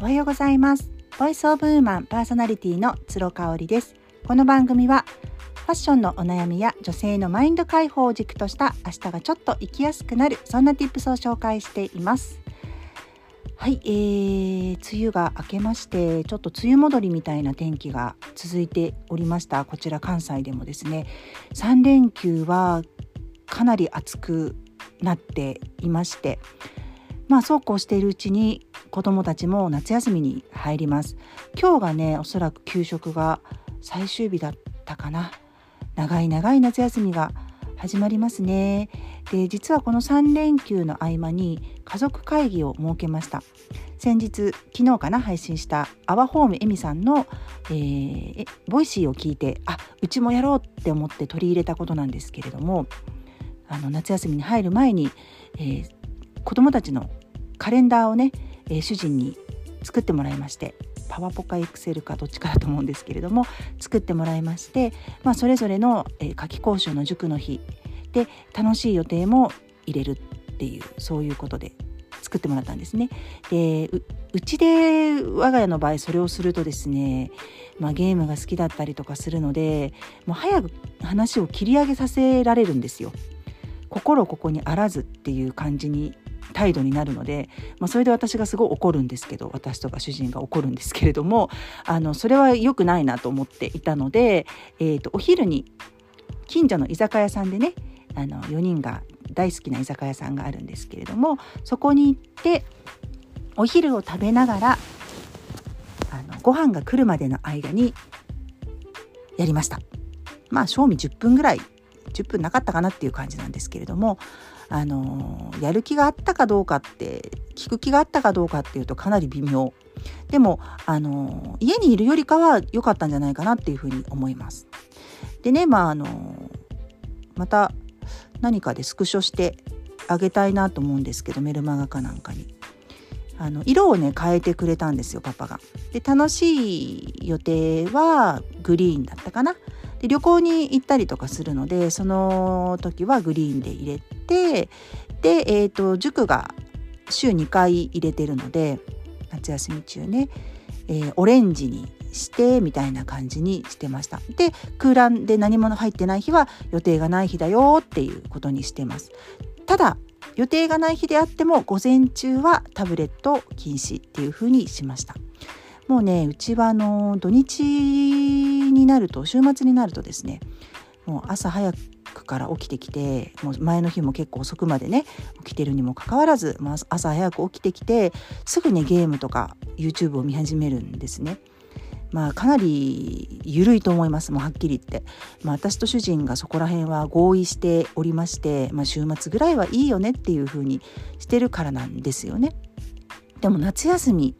おはようございます。ボイスオブウーマンパーソナリティの鶴香織です。この番組はファッションのお悩みや女性のマインド解放を軸とした明日がちょっと生きやすくなるそんな tips を紹介しています。はい、えー、梅雨が明けましてちょっと梅雨戻りみたいな天気が続いておりました。こちら関西でもですね。3連休はかなり暑くなっていまして。まあそうこうしているうちに子どもたちも夏休みに入ります。今日がねおそらく給食が最終日だったかな。長い長い夏休みが始まりますね。で実はこの3連休の合間に家族会議を設けました。先日昨日かな配信した OURHOME Emi さんの、えー、 Voicy を聞いてあうちもやろうって思って取り入れたことなんですけれどもあの夏休みに入る前に、えー、子どもたちのカレンダーをね、えー、主人に作ってもらいましてパワポかエクセルかどっちかだと思うんですけれども作ってもらいまして、まあ、それぞれの、えー、夏季講習の塾の日で楽しい予定も入れるっていうそういうことで作ってもらったんですね。でうちで我が家の場合それをするとですね、まあ、ゲームが好きだったりとかするのでもう早く話を切り上げさせられるんですよ。心ここにあらずっていう感じに態度になるので、まあ、それで私がすごい怒るんですけど私とか主人が怒るんですけれどもあのそれは良くないなと思っていたので、えーと、お昼に近所の居酒屋さんでねあの4人が大好きな居酒屋さんがあるんですけれどもそこに行ってお昼を食べながらあのご飯が来るまでの間にやりました。まあ賞味10分ぐらい10分なかったかなっていう感じなんですけれどもあのやる気があったかどうかって聞く気があったかどうかっていうとかなり微妙でもあの家にいるよりかは良かったんじゃないかなっていうふうに思います。でねまああのまた何かでスクショしてあげたいなと思うんですけどメルマガかなんかに。あの色をね変えてくれたんですよパパが。で楽しい予定はグリーンだったかな。で旅行に行ったりとかするのでその時はグリーンで入れてで、えーと、塾が週2回入れてるので夏休み中ね、えー、オレンジにしてみたいな感じにしてました。で空欄で何も入ってない日は予定がない日だよっていうことにしてます。ただ予定がない日であっても午前中はタブレット禁止っていう風にしました。もうねうちはあの土日になると週末になるとですねもう朝早くから起きてきてもう前の日も結構遅くまでね起きてるにもかかわらず、まあ、朝早く起きてきてすぐねゲームとか YouTube を見始めるんですね。まあかなり緩いと思いますもうはっきり言って、まあ、私と主人がそこら辺は合意しておりまして、まあ、週末ぐらいはいいよねっていう風にしてるからなんですよね。でも夏休み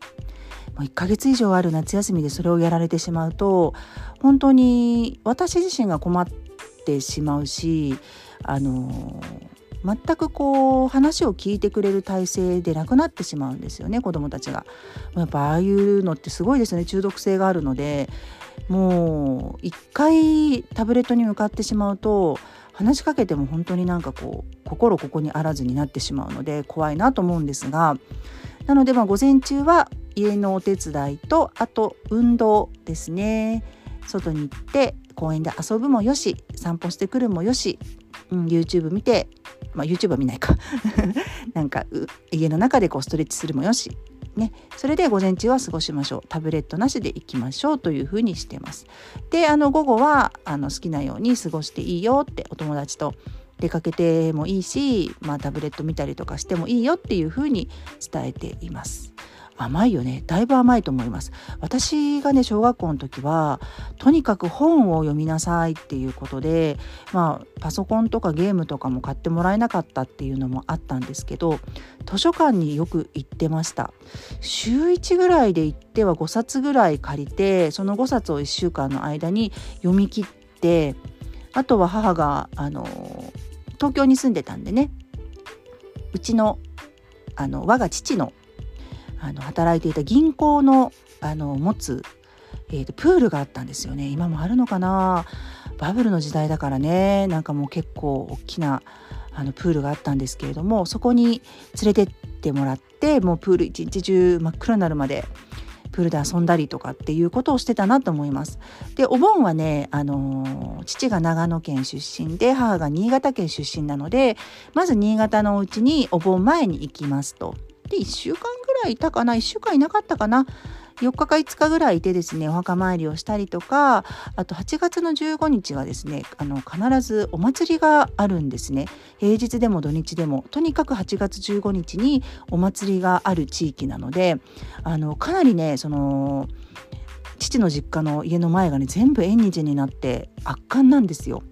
1ヶ月以上ある夏休みでそれをやられてしまうと本当に私自身が困ってしまうしあの全くこう話を聞いてくれる体制でなくなってしまうんですよね子どもたちが。やっぱああいうのってすごいですね中毒性があるのでもう一回タブレットに向かってしまうと話しかけても本当になんかこう心ここにあらずになってしまうので怖いなと思うんですがなのでまあ午前中は家のお手伝いとあと運動ですね。外に行って公園で遊ぶもよし散歩してくるもよし、うん、YouTube 見てまあ YouTube は見ないか。なんか家の中でこうストレッチするもよしね、それで午前中は過ごしましょうタブレットなしで行きましょうというふうにしてます。であの午後はあの好きなように過ごしていいよってお友達と出かけてもいいし、まあ、タブレット見たりとかしてもいいよっていうふうに伝えています。甘いよね。だいぶ甘いと思います。私がね小学校の時はとにかく本を読みなさいっていうことでまあパソコンとかゲームとかも買ってもらえなかったっていうのもあったんですけど図書館によく行ってました。週1ぐらいで行っては5冊ぐらい借りてその5冊を1週間の間に読み切ってあとは母があの東京に住んでたんでねうちのあの我が父のあの働いていた銀行のあの持つ、えーと、プールがあったんですよね今もあるのかな？バブルの時代だからねなんかもう結構大きなあのプールがあったんですけれどもそこに連れてってもらってもうプール一日中真っ暗になるまでプールで遊んだりとかっていうことをしてたなと思います。でお盆はね、あのー、父が長野県出身で母が新潟県出身なのでまず新潟のうちにお盆前に行きますと。で1週間ぐらいいたかな1週間いなかったかな。4日か5日ぐらいいてですねお墓参りをしたりとかあと8月の15日はですねあの必ずお祭りがあるんですね。平日でも土日でも。とにかく8月15日にお祭りがある地域なのであのかなりねその父の実家の家の前がね全部縁日になって圧巻なんですよ。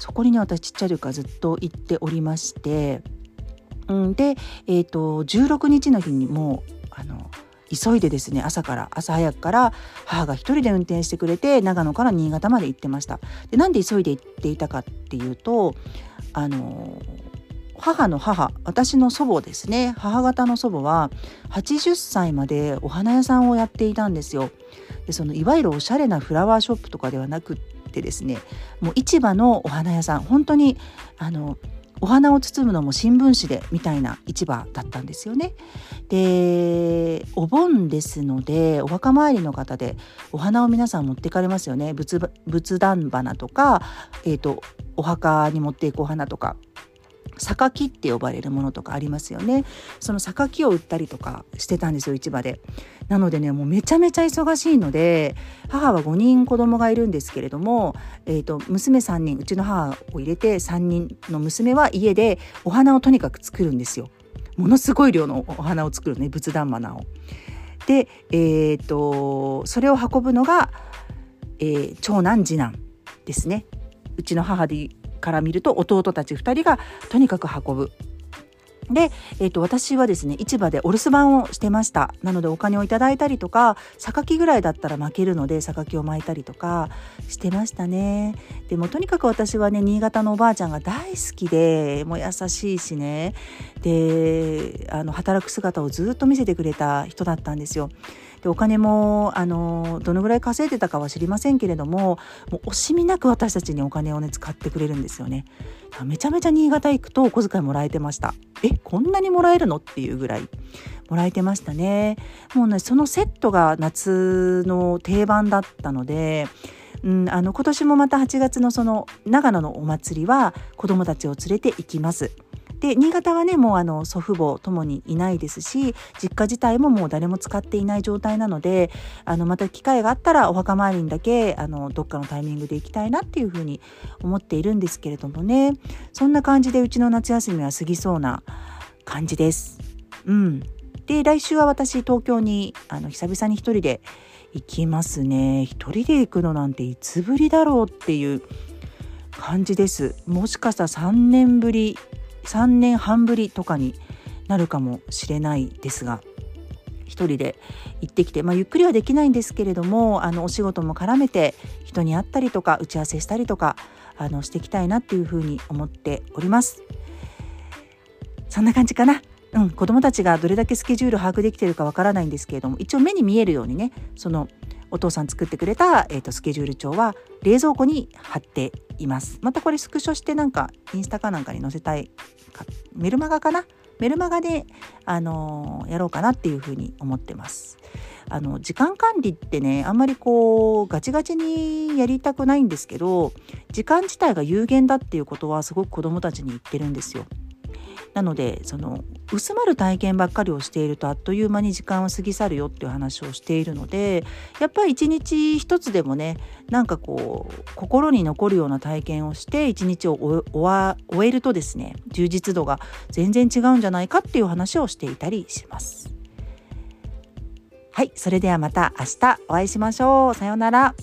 そこにね私ちっちゃい時からずっと行っておりましてうん、で、えーと、16日の日にもうあの急いでですね朝から朝早くから母が一人で運転してくれて長野から新潟まで行ってました。でなんで急いで行っていたかっていうとあの母の母私の祖母ですね。母方の祖母は80歳までお花屋さんをやっていたんですよ。でそのいわゆるおしゃれなフラワーショップとかではなくってですねもう市場のお花屋さん本当にあのお花を包むのも新聞紙でみたいな市場だったんですよね。でお盆ですのでお墓参りの方でお花を皆さん持ってかれますよね仏仏壇花とか、えーとお墓に持っていくお花とか榊って呼ばれるものとかありますよね。その榊を売ったりとかしてたんですよ市場で。なのでねもうめちゃめちゃ忙しいので母は5人子供がいるんですけれども、えーと、娘3人うちの母を入れて3人の娘は家でお花をとにかく作るんですよ。ものすごい量のお花を作るね仏壇花を。で、えーと、それを運ぶのが、えー、長男次男ですね。うちの母でから見ると弟たち2人がとにかく運ぶ。で、えー、と私はですね市場でお留守番をしてました。なのでお金をいただいたりとか榊ぐらいだったら負けるので榊を巻いたりとかしてましたね。でもとにかく私はね新潟のおばあちゃんが大好きでもう優しいしね。であの働く姿をずっと見せてくれた人だったんですよ。でお金もあのどのぐらい稼いでたかは知りませんけれどももう惜しみなく私たちにお金をね使ってくれるんですよね。めちゃめちゃ新潟行くとお小遣いもらえてました。えこんなにもらえるの？っていうぐらい。もらえてましたね。もうねそのセットが夏の定番だったのでうん、あの今年もまた8月のその長野のお祭りは子どもたちを連れて行きます。で新潟はねもうあの祖父母ともにいないですし実家自体ももう誰も使っていない状態なのであのまた機会があったらお墓参りにだけあのどっかのタイミングで行きたいなっていうふうに思っているんですけれどもね。そんな感じでうちの夏休みは過ぎそうな感じです。うん、で来週は私東京にあの久々に一人で行きますね。一人で行くのなんていつぶりだろうっていう感じです。もしかしたら3年ぶり3年半ぶりとかになるかもしれないですが一人で行ってきて、まあ、ゆっくりはできないんですけれどもあのお仕事も絡めて人に会ったりとか打ち合わせしたりとかあのしていきたいなっていうふうに思っております。そんな感じかな。うん、子どもたちがどれだけスケジュール把握できてるかわからないんですけれども一応目に見えるようにねそのお父さん作ってくれた、えーと、スケジュール帳は冷蔵庫に貼っていますまたこれスクショしてなんかインスタかなんかに載せたいかメルマガかな？メルマガで、あのー、やろうかなっていうふうに思ってます。あの時間管理ってねあんまりこうガチガチにやりたくないんですけど時間自体が有限だっていうことはすごく子どもたちに言ってるんですよ。なのでその薄まる体験ばっかりをしているとあっという間に時間は過ぎ去るよっていう話をしているのでやっぱり一日一つでもねなんかこう心に残るような体験をして一日を終えるとですね充実度が全然違うんじゃないかっていう話をしていたりします。はい、それではまた明日お会いしましょう。さようなら。